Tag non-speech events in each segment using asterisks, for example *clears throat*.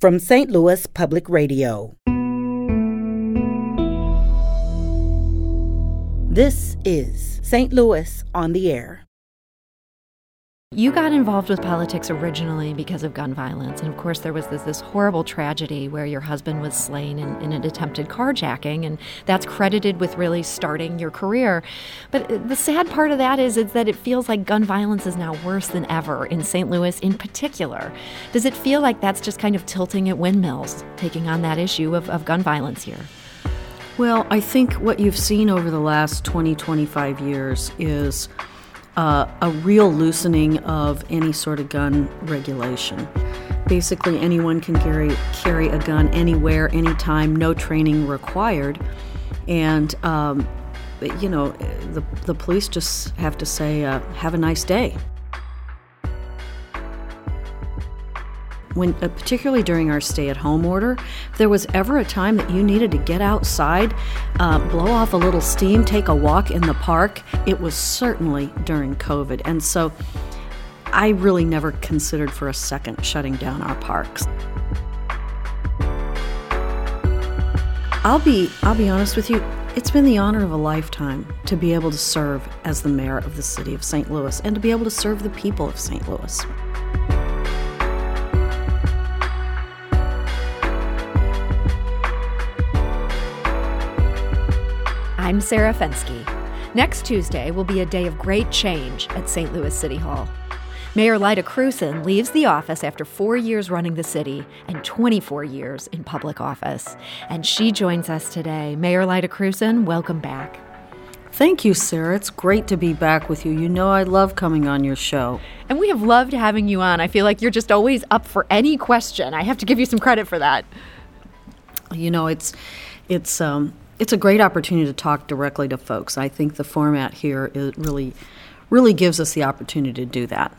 from St. Louis Public Radio. This is St. Louis on the Air. You got involved with politics originally because of gun violence. And of course, there was this, this horrible tragedy where your husband was slain in, in, an attempted carjacking. And that's credited with really starting your career. But uh, the sad part of that is, is that it feels like gun violence is now worse than ever in St. Louis in particular. Does it feel like that's just kind of tilting at windmills, taking on that issue of, of gun violence here? Well, I think what you've seen over the last 20, 25 years is uh, a real loosening of any sort of gun regulation. Basically, anyone can carry carry a gun anywhere, anytime, no training required, and um, you know the the police just have to say, uh, "Have a nice day." When uh, particularly during our stay-at-home order, if there was ever a time that you needed to get outside, uh, blow off a little steam, take a walk in the park, it was certainly during COVID. And so, I really never considered for a second shutting down our parks. I'll be I'll be honest with you, it's been the honor of a lifetime to be able to serve as the mayor of the city of St. Louis and to be able to serve the people of St. Louis. I'm Sarah Fenske. Next Tuesday will be a day of great change at St. Louis City Hall. Mayor Lyda Krewson leaves the office after four years running the city and 24 years in public office. And she joins us today. Mayor Lyda Krewson, welcome back. Thank you, Sarah. It's great to be back with you. You know, I love coming on your show. And we have loved having you on. I feel like you're just always up for any question. I have to give you some credit for that. You know, it's it's um, it's a great opportunity to talk directly to folks. I think the format here is really really gives us the opportunity to do that.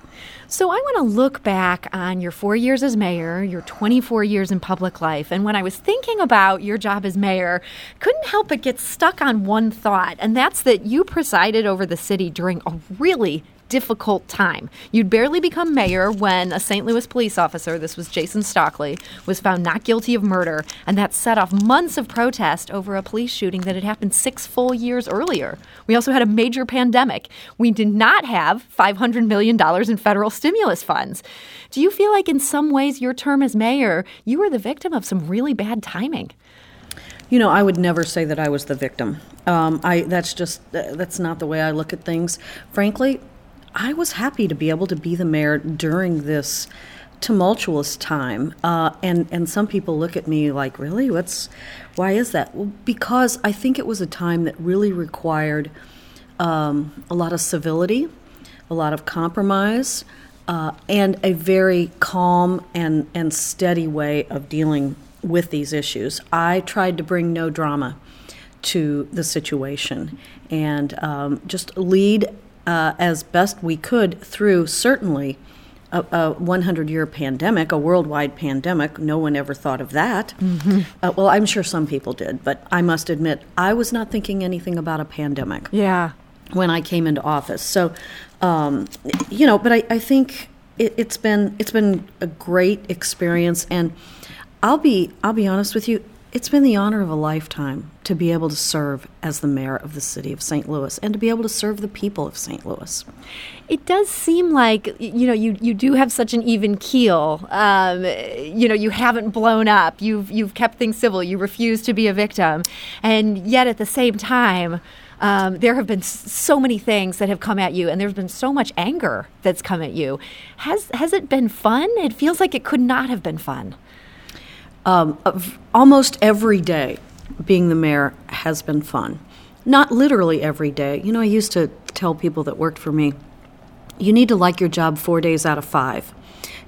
So I want to look back on your 4 years as mayor, your 24 years in public life, and when I was thinking about your job as mayor, couldn't help but get stuck on one thought, and that's that you presided over the city during a really difficult time. You'd barely become mayor when a St. Louis police officer, this was Jason Stockley, was found not guilty of murder, and that set off months of protest over a police shooting that had happened six full years earlier. We also had a major pandemic. We did not have $500 million in federal stimulus funds. Do you feel like, in some ways, your term as mayor, you were the victim of some really bad timing? You know, I would never say that I was the victim. Um, I that's just that's not the way I look at things. Frankly, I was happy to be able to be the mayor during this tumultuous time. Uh, and, and some people look at me like, really? What's, why is that? Well, because I think it was a time that really required um, a lot of civility, a lot of compromise, uh, and a very calm and, and steady way of dealing with these issues. I tried to bring no drama to the situation and um, just lead uh, as best we could through certainly a, a 100 year pandemic, a worldwide pandemic. No one ever thought of that. Mm-hmm. Uh, well, I'm sure some people did, but I must admit, I was not thinking anything about a pandemic. Yeah. When I came into office. So, um, you know, but I, I think it, it's been it's been a great experience and I'll be I'll be honest with you it's been the honor of a lifetime to be able to serve as the mayor of the city of St. Louis and to be able to serve the people of St. Louis. It does seem like you know you, you do have such an even keel. Um, you know you haven't blown up. You've you've kept things civil. You refuse to be a victim, and yet at the same time. Um, there have been so many things that have come at you, and there's been so much anger that's come at you. Has has it been fun? It feels like it could not have been fun um, almost every day being the mayor has been fun. Not literally every day. You know, I used to tell people that worked for me, you need to like your job four days out of five.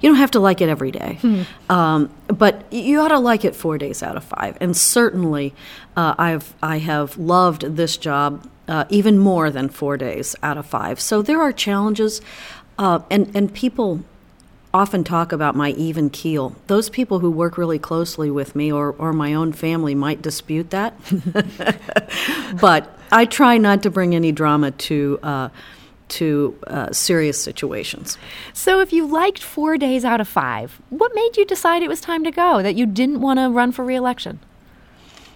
You don't have to like it every day, mm-hmm. um, but you ought to like it four days out of five. And certainly, uh, I've I have loved this job uh, even more than four days out of five. So there are challenges, uh, and and people often talk about my even keel. Those people who work really closely with me or, or my own family might dispute that. *laughs* but I try not to bring any drama to uh, to uh, serious situations. So, if you liked four days out of five, what made you decide it was time to go? That you didn't want to run for reelection?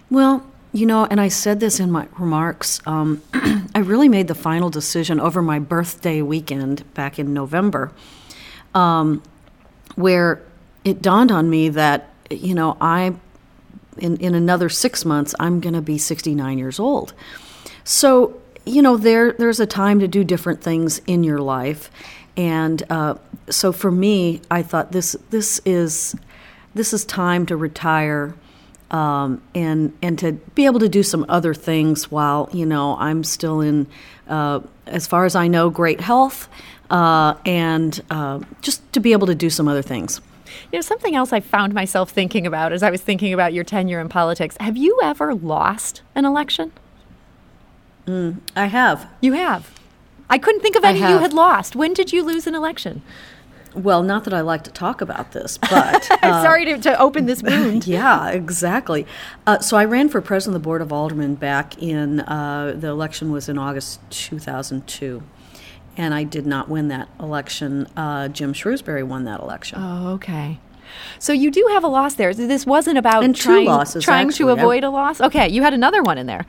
Well, you know, and I said this in my remarks. Um, *clears throat* I really made the final decision over my birthday weekend back in November, um, where it dawned on me that, you know, I, in, in another six months, I'm going to be 69 years old. So, you know, there there's a time to do different things in your life, and uh, so for me, I thought this this is this is time to retire um, and and to be able to do some other things while you know I'm still in, uh, as far as I know, great health, uh, and uh, just to be able to do some other things. You know, something else I found myself thinking about as I was thinking about your tenure in politics. Have you ever lost an election? Mm, I have. You have. I couldn't think of any you had lost. When did you lose an election? Well, not that I like to talk about this, but *laughs* I'm uh, sorry to, to, open this wound. *laughs* yeah, exactly. Uh, so I ran for president of the board of aldermen back in uh, the election was in August 2002, and I did not win that election. Uh, Jim Shrewsbury won that election. Oh, okay. So you do have a loss there. This wasn't about and trying, losses, trying actually. to avoid a loss. Okay, you had another one in there.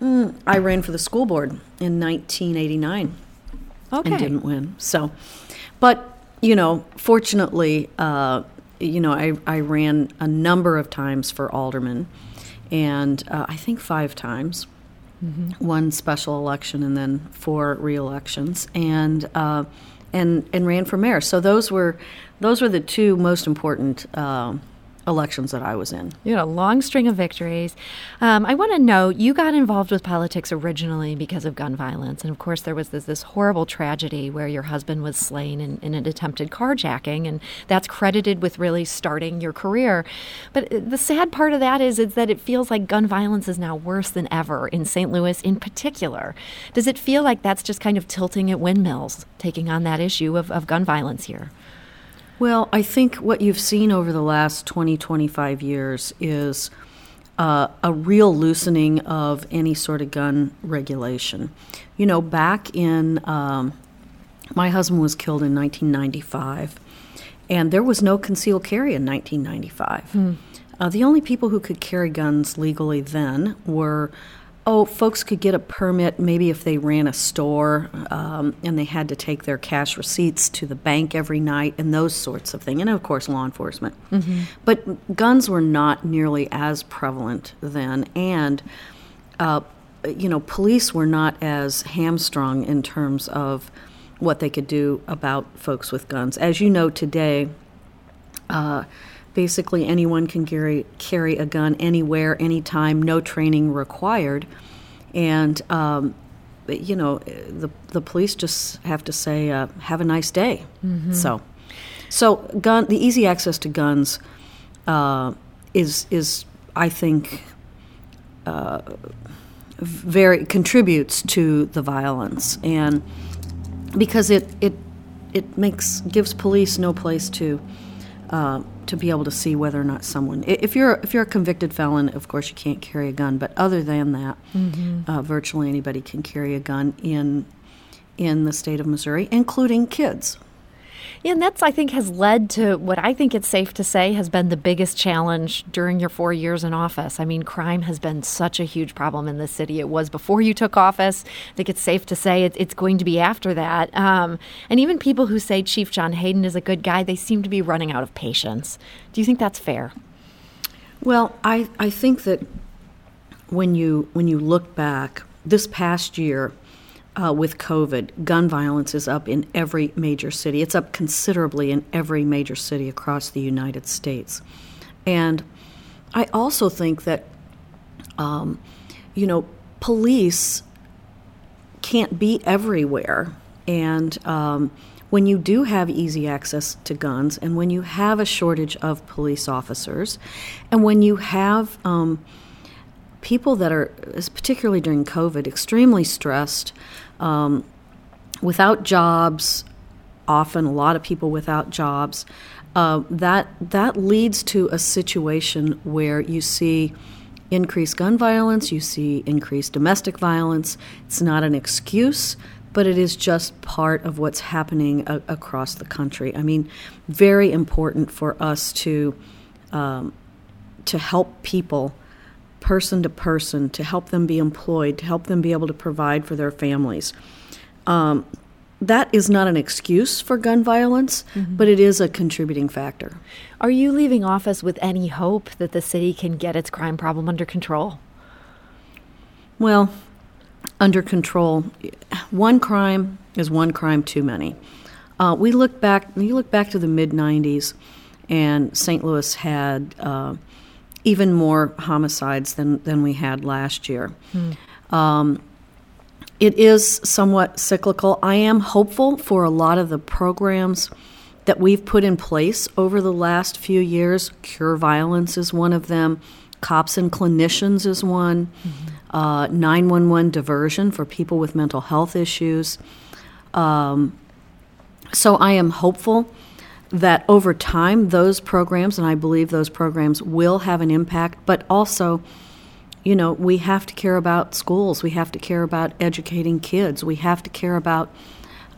Mm, I ran for the school board in 1989 okay. and didn't win. So, but you know, fortunately, uh, you know, I, I ran a number of times for alderman, and uh, I think five times. Mm-hmm. One special election and then four re-elections, and uh, and and ran for mayor. So those were those were the two most important uh, elections that I was in. You had a long string of victories. Um, I want to know you got involved with politics originally because of gun violence. And of course, there was this, this horrible tragedy where your husband was slain in, in, an attempted carjacking. And that's credited with really starting your career. But uh, the sad part of that is, is that it feels like gun violence is now worse than ever in St. Louis in particular. Does it feel like that's just kind of tilting at windmills, taking on that issue of, of gun violence here? Well, I think what you've seen over the last 20, 25 years is uh, a real loosening of any sort of gun regulation. You know, back in, um, my husband was killed in 1995, and there was no concealed carry in 1995. Hmm. Uh, the only people who could carry guns legally then were oh, folks could get a permit maybe if they ran a store um, and they had to take their cash receipts to the bank every night and those sorts of things. And of course, law enforcement. Mm-hmm. But guns were not nearly as prevalent then. And, uh, you know, police were not as hamstrung in terms of what they could do about folks with guns. As you know today, uh, basically anyone can carry carry a gun anywhere, anytime, no training required, and um, you know the the police just have to say uh, have a nice day. Mm-hmm. So, so gun the easy access to guns uh, is is I think. Uh, very contributes to the violence and because it it it makes gives police no place to uh, to be able to see whether or not someone if you're if you're a convicted felon of course you can't carry a gun but other than that mm-hmm. uh, virtually anybody can carry a gun in in the state of Missouri including kids and that's, I think, has led to what I think it's safe to say has been the biggest challenge during your four years in office. I mean, crime has been such a huge problem in the city. It was before you took office. I think it's safe to say it, it's going to be after that. Um, and even people who say Chief John Hayden is a good guy, they seem to be running out of patience. Do you think that's fair? Well, I, I think that when you when you look back this past year, uh, with COVID, gun violence is up in every major city. It's up considerably in every major city across the United States. And I also think that, um, you know, police can't be everywhere. And um, when you do have easy access to guns, and when you have a shortage of police officers, and when you have um, people that are, particularly during COVID, extremely stressed, um, without jobs, often a lot of people without jobs, uh, that that leads to a situation where you see increased gun violence, you see increased domestic violence. It's not an excuse, but it is just part of what's happening a- across the country. I mean, very important for us to um, to help people person to person, to help them be employed, to help them be able to provide for their families. Um, that is not an excuse for gun violence, mm-hmm. but it is a contributing factor. Are you leaving office with any hope that the city can get its crime problem under control? Well, under control, one crime is one crime too many. Uh, we look back. You look back to the mid '90s, and St. Louis had uh, even more homicides than than we had last year. Hmm. Um, it is somewhat cyclical. I am hopeful for a lot of the programs that we've put in place over the last few years. Cure Violence is one of them. Cops and Clinicians is one. Mm-hmm. Uh, 911 diversion for people with mental health issues. Um, so I am hopeful that over time, those programs, and I believe those programs will have an impact, but also you know, we have to care about schools. We have to care about educating kids. We have to care about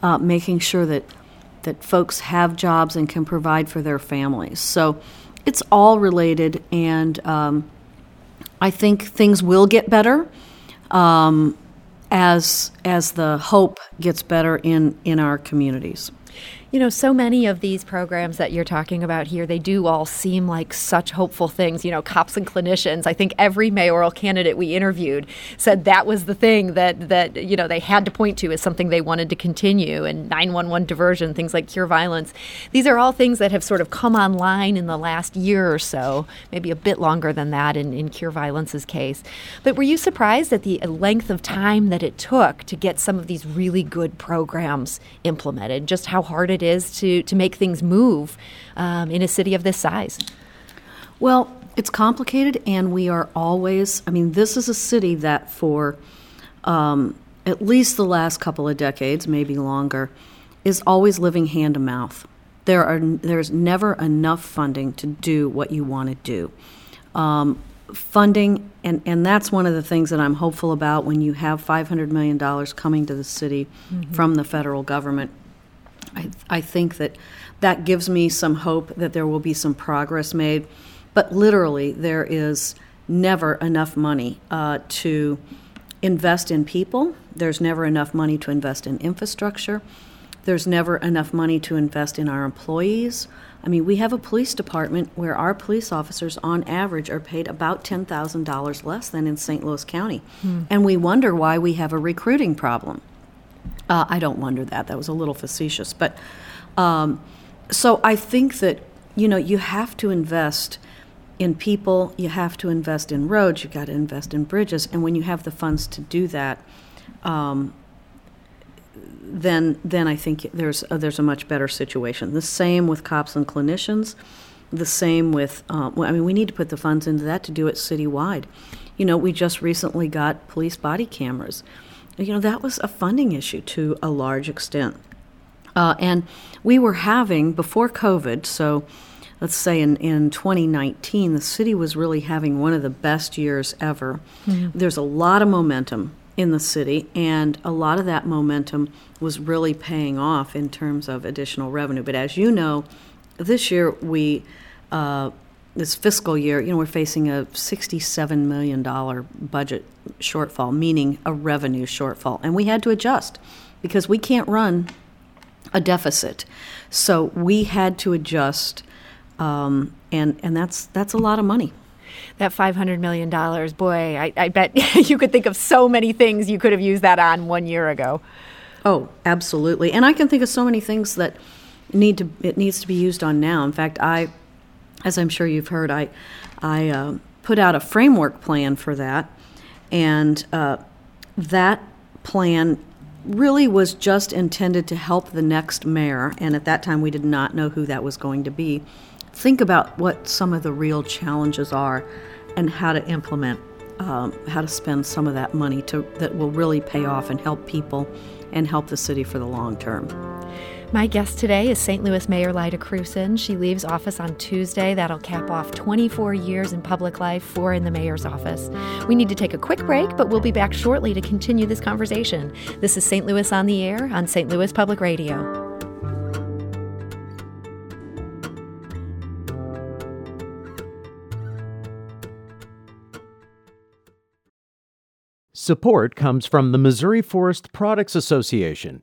uh, making sure that that folks have jobs and can provide for their families. So it's all related, and um, I think things will get better um, as as the hope gets better in in our communities. You know, so many of these programs that you're talking about here, they do all seem like such hopeful things. You know, cops and clinicians. I think every mayoral candidate we interviewed said that was the thing that that you know they had to point to as something they wanted to continue. And 911 diversion, things like cure violence. These are all things that have sort of come online in the last year or so, maybe a bit longer than that in, in cure violence's case. But were you surprised at the length of time that it took to get some of these really good programs implemented? Just how hard it it is to, to make things move um, in a city of this size? Well, it's complicated, and we are always, I mean, this is a city that for um, at least the last couple of decades, maybe longer, is always living hand to mouth. There are there's never enough funding to do what you want to do. Um, funding, and, and that's one of the things that I'm hopeful about when you have $500 million coming to the city mm-hmm. from the federal government. I, I think that that gives me some hope that there will be some progress made. But literally, there is never enough money uh, to invest in people. There's never enough money to invest in infrastructure. There's never enough money to invest in our employees. I mean, we have a police department where our police officers, on average, are paid about $10,000 less than in St. Louis County. Hmm. And we wonder why we have a recruiting problem. Uh, I don't wonder that. That was a little facetious. But um, so I think that, you know, you have to invest in people, you have to invest in roads, you've got to invest in bridges. And when you have the funds to do that, um, then then I think there's a, there's a much better situation. The same with cops and clinicians. The same with uh, I mean we need to put the funds into that to do it citywide. You know we just recently got police body cameras you know, that was a funding issue to a large extent. Uh, and we were having, before COVID, so let's say in, in 2019, the city was really having one of the best years ever. Mm-hmm. There's a lot of momentum in the city, and a lot of that momentum was really paying off in terms of additional revenue. But as you know, this year we uh, this fiscal year, you know, we're facing a $67 million budget shortfall, meaning a revenue shortfall. And we had to adjust because we can't run a deficit. So we had to adjust, um, and, and that's, that's a lot of money that $500 million, boy, I, I bet *laughs* you could think of so many things you could have used that on one year ago. Oh, absolutely. And I can think of so many things that need to it needs to be used on now. In fact, I as I'm sure you've heard, I, I uh, put out a framework plan for that, and uh, that plan really was just intended to help the next mayor, and at that time we did not know who that was going to be, think about what some of the real challenges are and how to implement, um, how to spend some of that money to, that will really pay off and help people and help the city for the long term. My guest today is St. Louis Mayor Lyda Krewson. She leaves office on Tuesday. That'll cap off 24 years in public life, four in the mayor's office. We need to take a quick break, but we'll be back shortly to continue this conversation. This is St. Louis on the Air on St. Louis Public Radio. Support comes from the Missouri Forest Products Association,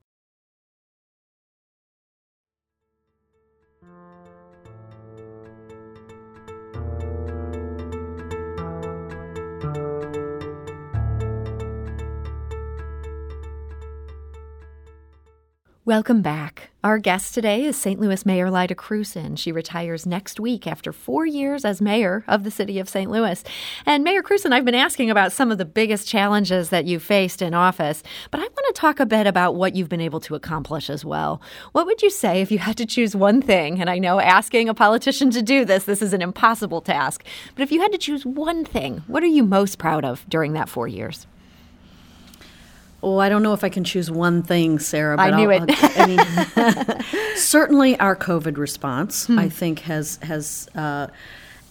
Welcome back. Our guest today is St. Louis Mayor Lyda Krewson. She retires next week after four years as mayor of the city of St. Louis. And Mayor Krewson, I've been asking about some of the biggest challenges that you faced in office, but I want to talk a bit about what you've been able to accomplish as well. What would you say if you had to choose one thing? And I know asking a politician to do this, this is an impossible task, but if you had to choose one thing, what are you most proud of during that four years? Oh, I don't know if I can choose one thing, Sarah. But I knew I'll, it. i mean, *laughs* *laughs* certainly our COVID response, hmm. I think, has has. Uh,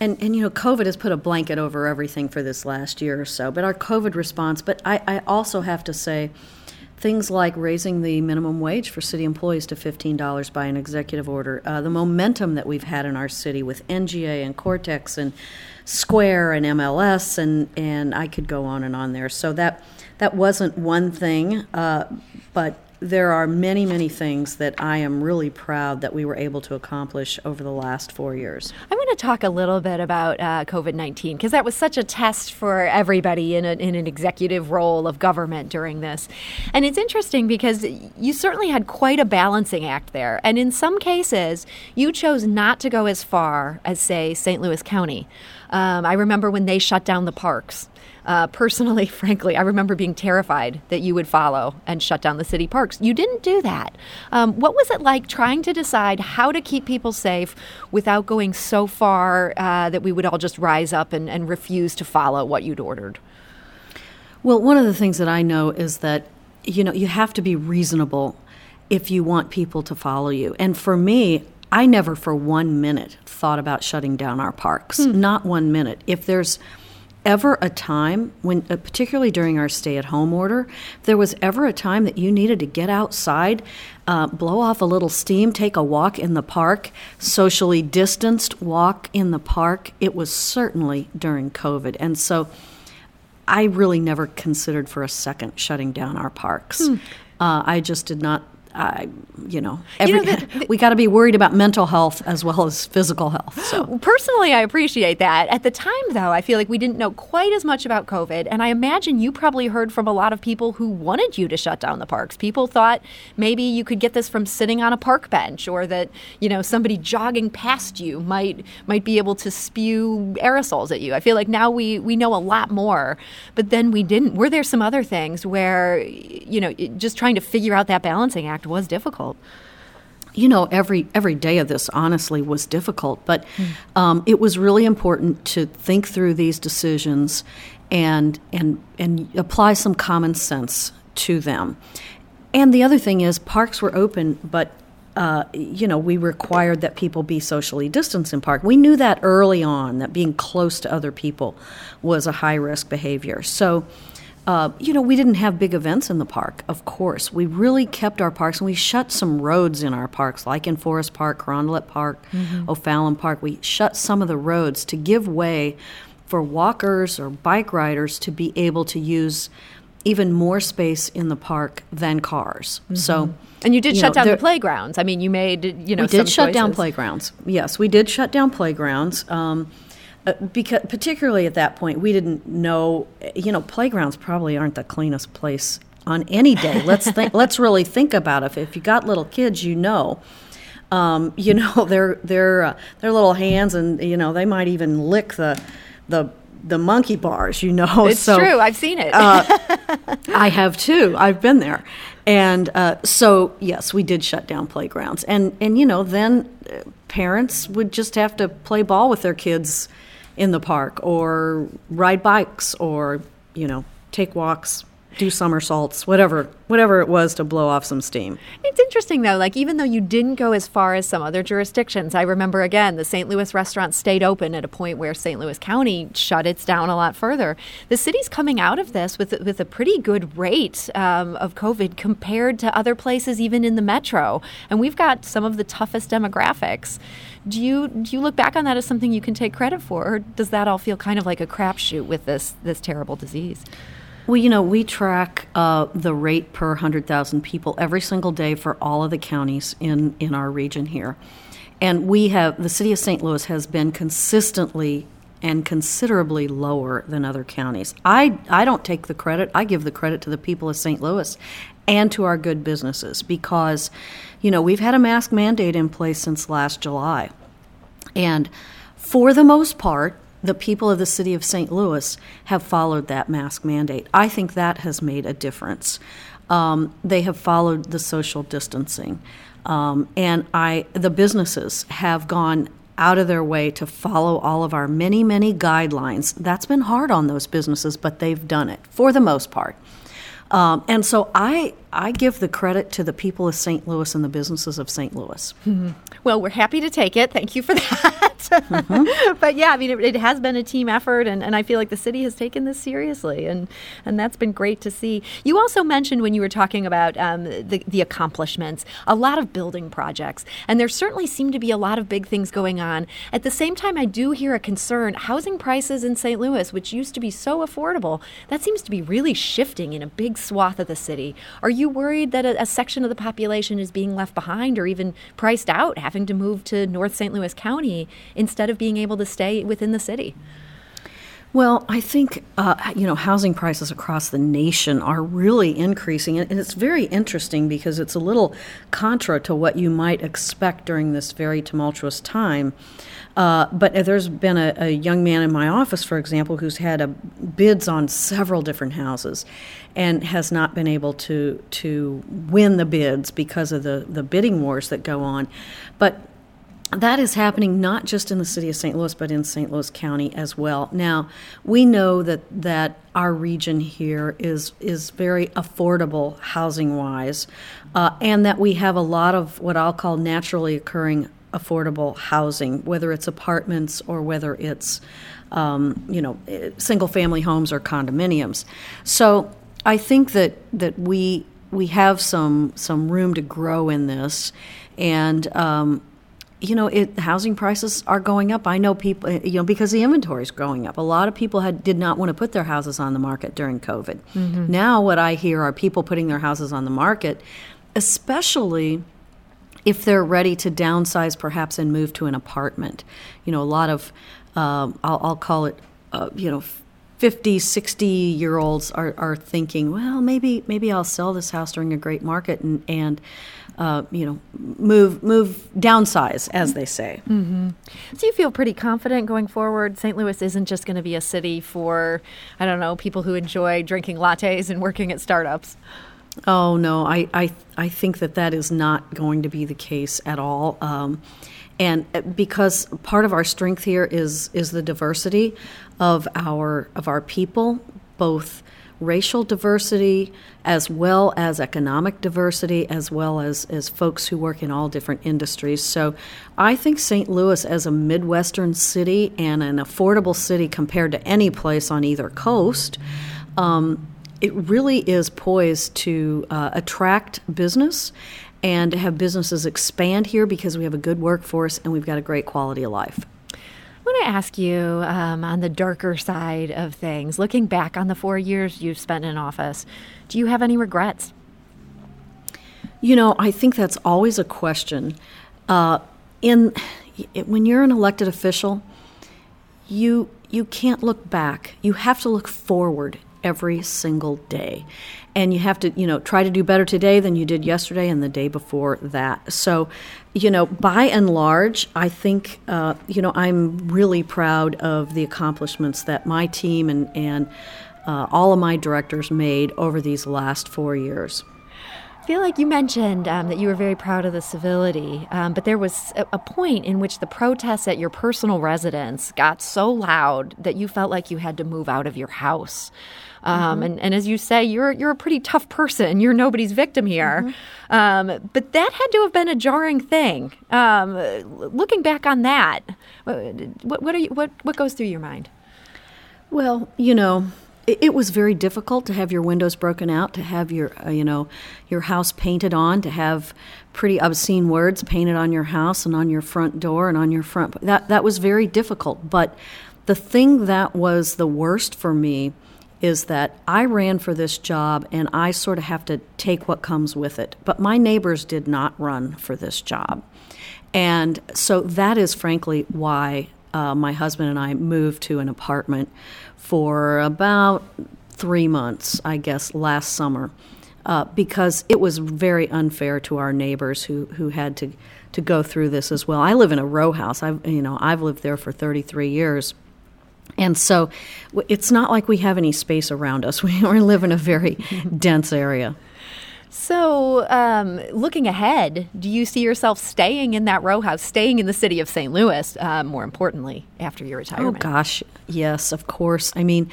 and, and you know, COVID has put a blanket over everything for this last year or so. But our COVID response, but I, I also have to say, things like raising the minimum wage for city employees to $15 by an executive order, uh, the momentum that we've had in our city with NGA and Cortex and Square and MLS, and, and I could go on and on there. So that that wasn't one thing, uh, but there are many, many things that I am really proud that we were able to accomplish over the last four years. I want to talk a little bit about uh, COVID 19 because that was such a test for everybody in, a, in an executive role of government during this. And it's interesting because you certainly had quite a balancing act there. And in some cases, you chose not to go as far as, say, St. Louis County. Um, I remember when they shut down the parks. Uh, personally, *laughs* frankly, I remember being terrified that you would follow and shut down the city parks. You didn't do that. Um, what was it like trying to decide how to keep people safe without going so far uh, that we would all just rise up and, and refuse to follow what you'd ordered? Well, one of the things that I know is that you know you have to be reasonable if you want people to follow you. And for me, I never for one minute thought about shutting down our parks. Hmm. Not one minute. If there's ever a time when uh, particularly during our stay at home order if there was ever a time that you needed to get outside uh, blow off a little steam take a walk in the park socially distanced walk in the park? It was certainly during covid. And so i really never considered for a second shutting down our parks. Hmm. uh, i just did not I, you know, every, you know the, *laughs* the, we got to be worried about mental health as well as physical health. So *gasps* personally, I appreciate that. At the time, though, I feel like we didn't know quite as much about COVID, and I imagine you probably heard from a lot of people who wanted you to shut down the parks. People thought maybe you could get this from sitting on a park bench, or that you know somebody jogging past you might might be able to spew aerosols at you. I feel like now we we know a lot more, but then we didn't. Were there some other things where you know just trying to figure out that balancing act? Was difficult. You know every every day of this honestly was difficult but um, it was really important to think through these decisions and and and apply some common sense to them. And the other thing is parks were open but uh, you know we required that people be socially distanced in park. We knew that early on that being close to other people was a high risk behavior. So uh, you know, we didn't have big events in the park, of course. We really kept our parks and we shut some roads in our parks, like in Forest Park, Carondelet Park, mm-hmm. O'Fallon Park. We shut some of the roads to give way for walkers or bike riders to be able to use even more space in the park than cars. Mm-hmm. So, and you did you shut know, down the playgrounds. I mean, you made you know we did shut choices. down playgrounds. Yes, we did shut down playgrounds. Um, uh, because particularly at that point, we didn't know. You know, playgrounds probably aren't the cleanest place on any day. Let's think. *laughs* let's really think about it. If you got little kids, you know. Um, you know *laughs* their their uh, their little hands, and you know they might even lick the the the monkey bars. You know, it's so, true. I've seen it. uh, *laughs* I have too. I've been there, and uh, so yes, we did shut down playgrounds, and and you know then uh, parents would just have to play ball with their kids in the park or ride bikes or, you know, take walks do somersaults, whatever, whatever it was to blow off some steam. It's interesting though, like even though you didn't go as far as some other jurisdictions, I remember again the St. Louis restaurant stayed open at a point where St. Louis County shut its down a lot further. The city's coming out of this with with a pretty good rate um, of COVID compared to other places, even in the metro, and we've got some of the toughest demographics. Do you do you look back on that as something you can take credit for, or does that all feel kind of like a crapshoot with this this terrible disease? Well, you know, we track uh, the rate per 100,000 people every single day for all of the counties in, in our region here. And we have, the city of St. Louis has been consistently and considerably lower than other counties. I, I don't take the credit, I give the credit to the people of St. Louis and to our good businesses because, you know, we've had a mask mandate in place since last July. And for the most part, the people of the city of St. Louis have followed that mask mandate. I think that has made a difference. Um, they have followed the social distancing, um, and I the businesses have gone out of their way to follow all of our many many guidelines. That's been hard on those businesses, but they've done it for the most part. Um, and so I I give the credit to the people of St. Louis and the businesses of St. Louis. Mm-hmm. *laughs* Well, we're happy to take it. Thank you for *laughs* that. Mm-hmm. but yeah, I mean, it, it, has been a team effort, and, and I feel like the city has taken this seriously, and, and that's been great to see. You also mentioned when you were talking about um, the, the accomplishments, a lot of building projects, and there certainly seem to be a lot of big things going on. At the same time, I do hear a concern housing prices in St. Louis, which used to be so affordable, that seems to be really shifting in a big swath of the city. Are you worried that a, a section of the population is being left behind or even priced out, having to move to North St. Louis County instead of being able to stay within the city? Well, I think uh, you know housing prices across the nation are really increasing, and it's very interesting because it's a little contra to what you might expect during this very tumultuous time. Uh, but there's been a, a, young man in my office, for example, who's had a, bids on several different houses, and has not been able to to win the bids because of the the bidding wars that go on. But that is happening not just in the city of St. Louis, but in St. Louis County as well. Now, we know that, that our region here is, is very affordable housing wise, uh, and that we have a lot of what I'll call naturally occurring affordable housing, whether it's apartments or whether it's um, you know single family homes or condominiums. So I think that that we we have some some room to grow in this, and um, you know, it, housing prices are going up. I know people, you know, because the inventory is growing up. A lot of people had did not want to put their houses on the market during COVID. Mm-hmm. Now, what I hear are people putting their houses on the market, especially if they're ready to downsize, perhaps, and move to an apartment. You know, a lot of, um, I'll, I'll, call it, uh, you know. 50 60 year olds are, are thinking well maybe maybe i'll sell this house during a great market and, and uh, you know, move move downsize, as they say. Mm-hmm. So you feel pretty confident going forward. St. Louis isn't just going to be a city for, I don't know, people who enjoy drinking lattes and working at startups. Oh no, I I I think that that is not going to be the case at all. Um, and uh, because part of our strength here is is the diversity of our of our people, both racial diversity as well as economic diversity as well as, as folks who work in all different industries. So I think St. Louis as a Midwestern city and an affordable city compared to any place on either coast, um, it really is poised to uh, attract business and have businesses expand here because we have a good workforce and we've got a great quality of life. I want to ask you um, on the darker side of things, looking back on the four years you've spent in office, do you have any regrets? You know, I think that's always a question. Uh, in when you're an elected official, you you can't look back. You have to look forward every single day. And you have to you know try to do better today than you did yesterday and the day before that. So you know by and large i think uh, you know i'm really proud of the accomplishments that my team and and uh, all of my directors made over these last four years feel like you mentioned um, that you were very proud of the civility, um, but there was a, a, point in which the protests at your personal residence got so loud that you felt like you had to move out of your house. Um, mm-hmm. and, and as you say, you're you're a pretty tough person. You're nobody's victim here. Mm-hmm. Um, but that had to have been a jarring thing. Um, looking back on that, what what, you, what what goes through your mind? Well, you know, it, was very difficult to have your windows broken out, to have your uh, you know your house painted on, to have pretty obscene words painted on your house and on your front door and on your front. That that was very difficult. But the thing that was the worst for me is that I ran for this job and I sort of have to take what comes with it. But my neighbors did not run for this job. And so that is frankly why uh, my husband and I moved to an apartment for about three months, I guess, last summer. Uh, because it was very unfair to our neighbors who, who had to, to go through this as well. I live in a row house. I've you know I've lived there for 33 years, and so it's not like we have any space around us. *laughs* We, we live in a very *laughs* dense area. So, um, looking ahead, do you see yourself staying in that row house, staying in the city of St. Louis, uh, more importantly, after your retirement? Oh, gosh, yes, of course. I mean,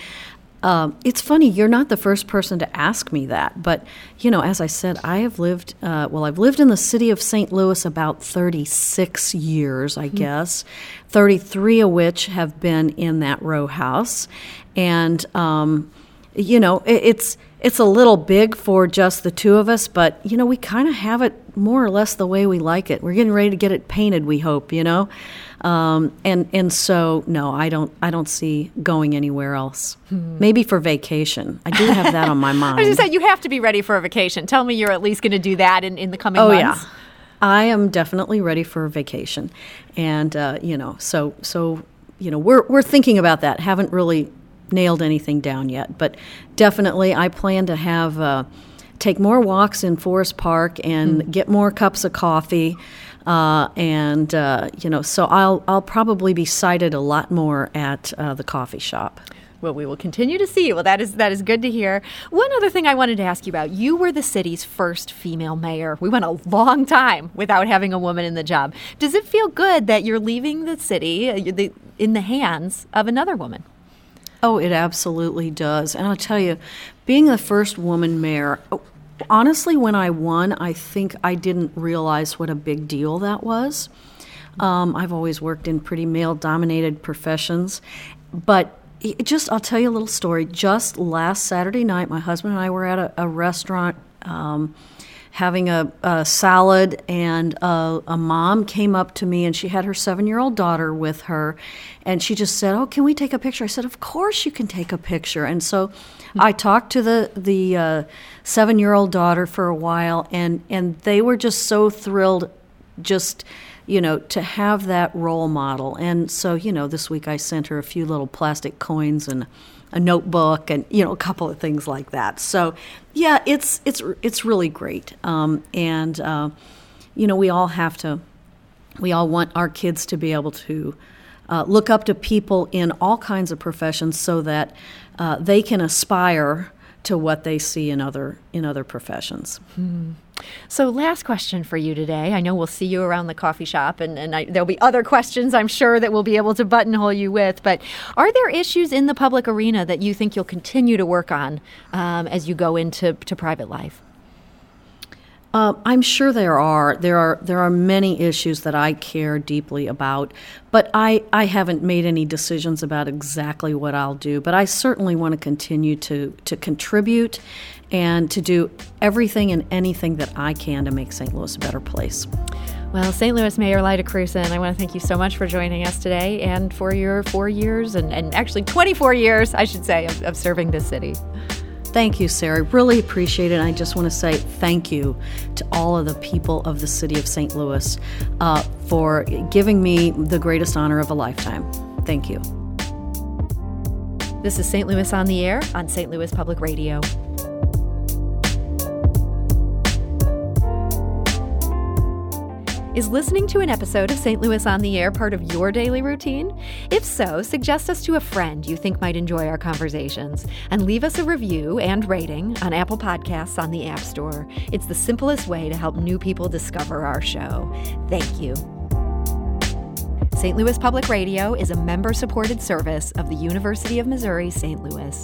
um, it's funny, you're not the first person to ask me that, but you know, as I said, I have lived, uh, well, I've lived in the city of St. Louis about 36 years, I mm-hmm. guess, 33 of which have been in that row house. And, um, you know, it, it's, it's a little big for just the two of us, but you know, we kind of have it more or less the way we like it. We're getting ready to get it painted, we hope, you know. Um, and and so no, I don't I don't see going anywhere else. Hmm. Maybe for vacation. I do have that on my *laughs* mind. I just said you have to be ready for a vacation. Tell me you're at least going to do that in, in the coming oh, months. yeah. I am definitely ready for a vacation, and uh, you know, so so you know, we're we're thinking about that. Haven't really nailed anything down yet, but definitely I plan to have uh, take more walks in Forest Park and mm. get more cups of coffee. Uh, and uh, you know, so I'll I'll probably be sighted a lot more at uh, the coffee shop. Well, we will continue to see. Well, that is that is good to hear. One other thing I wanted to ask you about: you were the city's first female mayor. We went a long time without having a woman in the job. Does it feel good that you're leaving the city uh, in the hands of another woman? Oh, it absolutely does. And I'll tell you, being the first woman mayor, honestly, when I won, I think I didn't realize what a big deal that was. Um, I've always worked in pretty male dominated professions. But just, I'll tell you a little story. Just last Saturday night, my husband and I were at a, a restaurant. Um, having a, a salad, and a, a, mom came up to me and she had her seven year old daughter with her. And she just said, Oh, can we take a picture? I said, Of course you can take a picture. And so I talked to the, the uh, seven year old daughter for a while, and, and they were just so thrilled just you know, to have that role model. And so, you know, this week I sent her a few little plastic coins and a notebook and you know a couple of things like that. So yeah, it's it's it's really great. Um, and uh, you know we all have to we all want our kids to be able to uh, look up to people in all kinds of professions so that uh, they can aspire to what they see in other in other professions. Hmm. So, last question for you today. I know we'll see you around the coffee shop, and, and I, there'll be other questions I'm sure that we'll be able to buttonhole you with. But are there issues in the public arena that you think you'll continue to work on um, as you go into to private life? Uh, I'm sure there are. There are there are many issues that I care deeply about, but I, I haven't made any decisions about exactly what I'll do. But I certainly want to continue to to contribute and to do everything and anything that I can to make St. Louis a better place. Well, St. Louis Mayor Lyda Krewson, I want to thank you so much for joining us today and for your four years and, and actually 24 years, I should say, of, of serving this city. Thank you, Sarah. Really appreciate it. I just want to say thank you to all of the people of the city of St. Louis uh, for giving me the greatest honor of a lifetime. Thank you. This is St. Louis on the Air on St. Louis Public Radio. Is listening to an episode of St. Louis on the Air part of your daily routine? If so, suggest us to a friend you think might enjoy our conversations and leave us a review and rating on Apple Podcasts on the App Store. It's the simplest way to help new people discover our show. Thank you. St. Louis Public Radio is a member supported service of the University of Missouri St. Louis.